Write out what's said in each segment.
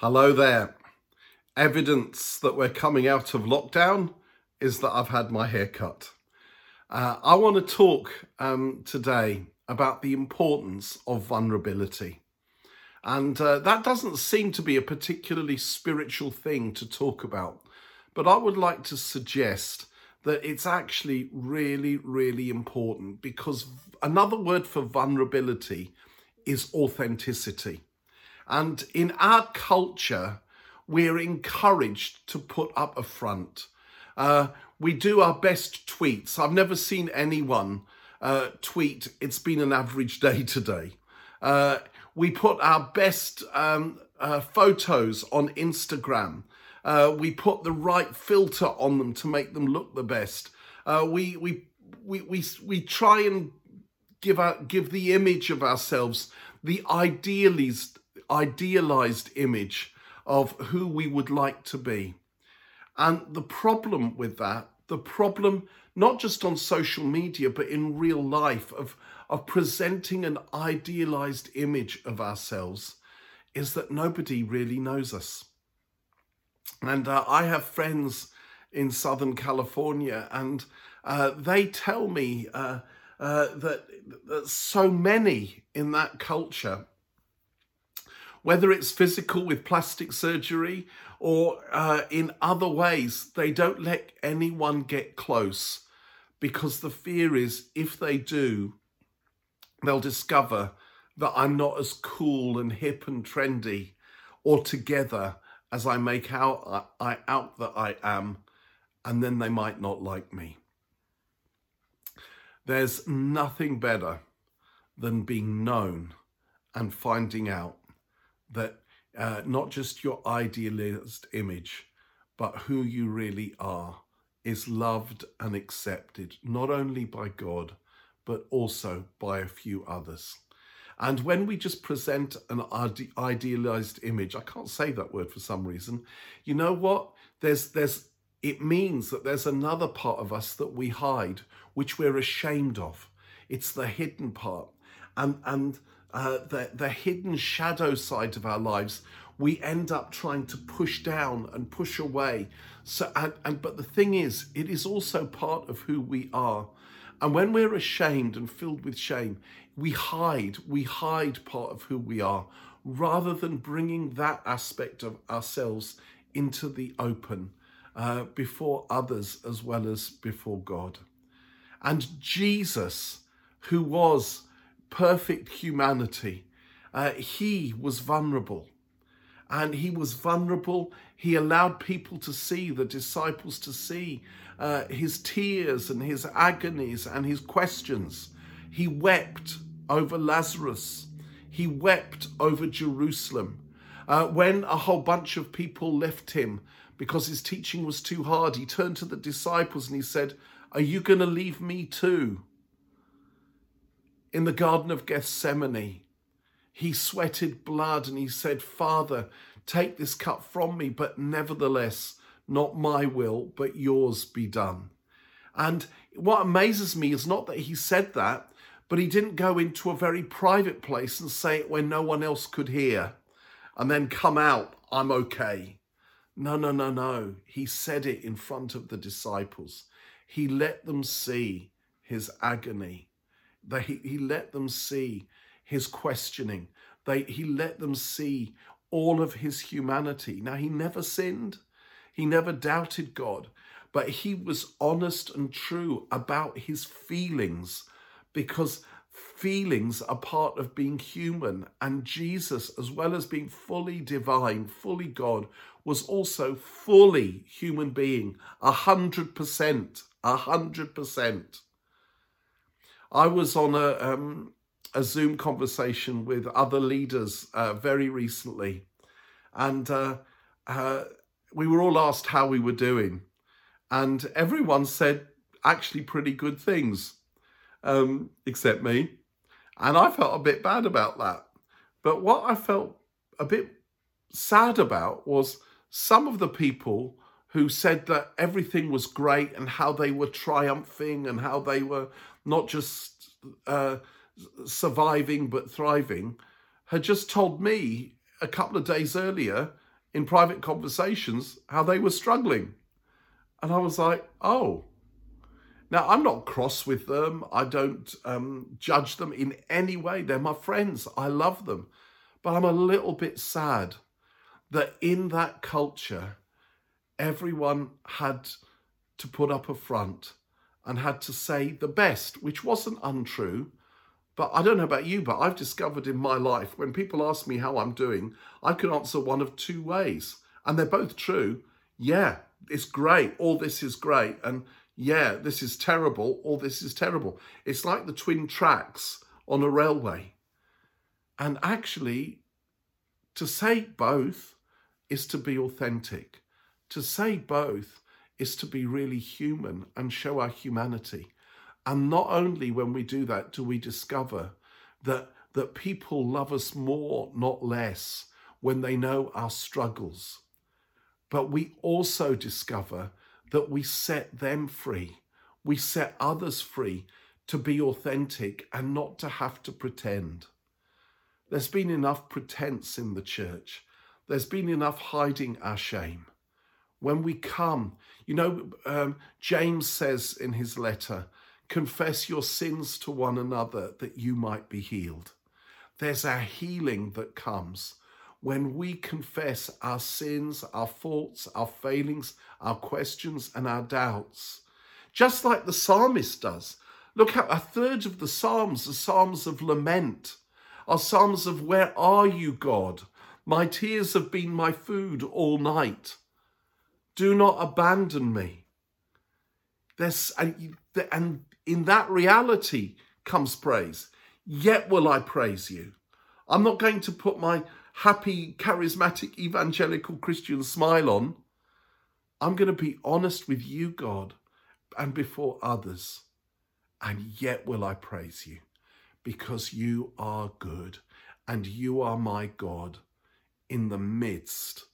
Hello there. Evidence that we're coming out of lockdown is that I've had my hair cut. Uh, I want to talk um, today about the importance of vulnerability. And uh, that doesn't seem to be a particularly spiritual thing to talk about. But I would like to suggest that it's actually really, really important because another word for vulnerability is authenticity. And in our culture, we're encouraged to put up a front. Uh, we do our best tweets. I've never seen anyone uh, tweet, it's been an average day today. Uh, we put our best um, uh, photos on Instagram. Uh, we put the right filter on them to make them look the best. Uh, we, we, we, we, we try and give, our, give the image of ourselves the idealist, idealized image of who we would like to be. And the problem with that, the problem not just on social media, but in real life of, of presenting an idealized image of ourselves, is that nobody really knows us. And uh, I have friends in Southern California, and uh, they tell me uh, uh that, that so many in that culture whether it's physical with plastic surgery or uh, in other ways, they don't let anyone get close because the fear is if they do, they'll discover that I'm not as cool and hip and trendy or together as I make out I, I out that I am, and then they might not like me. There's nothing better than being known and finding out that uh, not just your idealized image, but who you really are is loved and accepted, not only by God, but also by a few others. And when we just present an idealized image, I can't say that word for some reason, you know what? There's, there's, it means that there's another part of us that we hide, which we're ashamed of. It's the hidden part. And, and uh, the, the hidden shadow side of our lives, we end up trying to push down and push away. So, and, and but the thing is, it is also part of who we are. And when we're ashamed and filled with shame, we hide, we hide part of who we are rather than bringing that aspect of ourselves into the open uh, before others as well as before God. And Jesus, who was perfect humanity. Uh, he was vulnerable. And he was vulnerable. He allowed people to see, the disciples to see uh, his tears and his agonies and his questions. He wept over Lazarus. He wept over Jerusalem. Uh, when a whole bunch of people left him because his teaching was too hard, he turned to the disciples and he said, Are you going to leave me too? In the Garden of Gethsemane, he sweated blood and he said, Father, take this cup from me, but nevertheless, not my will, but yours be done. And what amazes me is not that he said that, but he didn't go into a very private place and say it where no one else could hear and then come out, I'm okay. No, no, no, no. He said it in front of the disciples. He let them see his agony they, he, let them see his questioning. They, he let them see all of his humanity. Now, he never sinned. He never doubted God, but he was honest and true about his feelings because feelings are part of being human. And Jesus, as well as being fully divine, fully God, was also fully human being, a hundred percent, a hundred percent. I was on a, um, a Zoom conversation with other leaders uh, very recently, and uh, uh, we were all asked how we were doing, and everyone said actually pretty good things, um, except me, and I felt a bit bad about that. But what I felt a bit sad about was some of the people who said that everything was great and how they were triumphing and how they were not just uh, surviving but thriving, had just told me a couple of days earlier in private conversations how they were struggling. And I was like, oh. Now, I'm not cross with them. I don't um, judge them in any way. They're my friends. I love them. But I'm a little bit sad that in that culture, everyone had to put up a front and had to say the best, which wasn't untrue. But I don't know about you, but I've discovered in my life when people ask me how I'm doing, I can answer one of two ways. And they're both true. Yeah, it's great. All this is great. And yeah, this is terrible. All this is terrible. It's like the twin tracks on a railway. And actually, to say both is to be authentic. To say both is to be really human and show our humanity. And not only when we do that do we discover that, that people love us more, not less, when they know our struggles, but we also discover that we set them free. We set others free to be authentic and not to have to pretend. There's been enough pretense in the church. There's been enough hiding our shame. When we come, you know, um, James says in his letter, confess your sins to one another that you might be healed. There's a healing that comes when we confess our sins, our faults, our failings, our questions, and our doubts. Just like the psalmist does. Look how a third of the psalms are psalms of lament, are psalms of where are you, God? My tears have been my food all night. Do not abandon me. There's, and, and in that reality comes praise. Yet will I praise you. I'm not going to put my happy, charismatic, evangelical Christian smile on. I'm going to be honest with you, God, and before others. And yet will I praise you because you are good and you are my God in the midst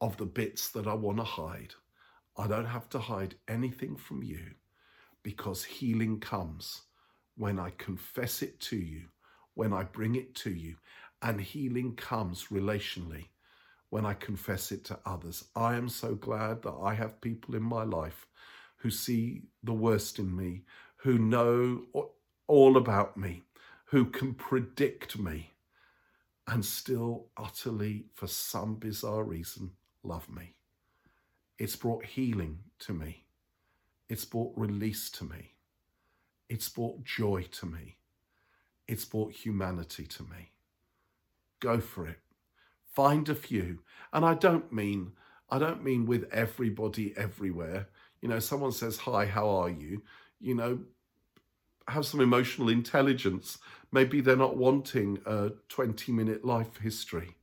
of the bits that I want to hide. I don't have to hide anything from you because healing comes when I confess it to you, when I bring it to you, and healing comes relationally when I confess it to others. I am so glad that I have people in my life who see the worst in me, who know all about me, who can predict me, and still utterly, for some bizarre reason, love me. It's brought healing to me. It's brought release to me. It's brought joy to me. It's brought humanity to me go for it. Find a few. And I don't mean, I don't mean with everybody everywhere. You know, someone says, hi, how are you? You know, have some emotional intelligence. Maybe they're not wanting a 20 minute life history,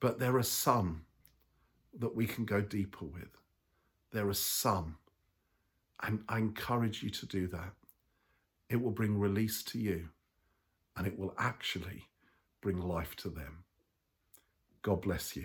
but there are some that we can go deeper with. There are some, and I encourage you to do that. It will bring release to you, and it will actually bring life to them. God bless you.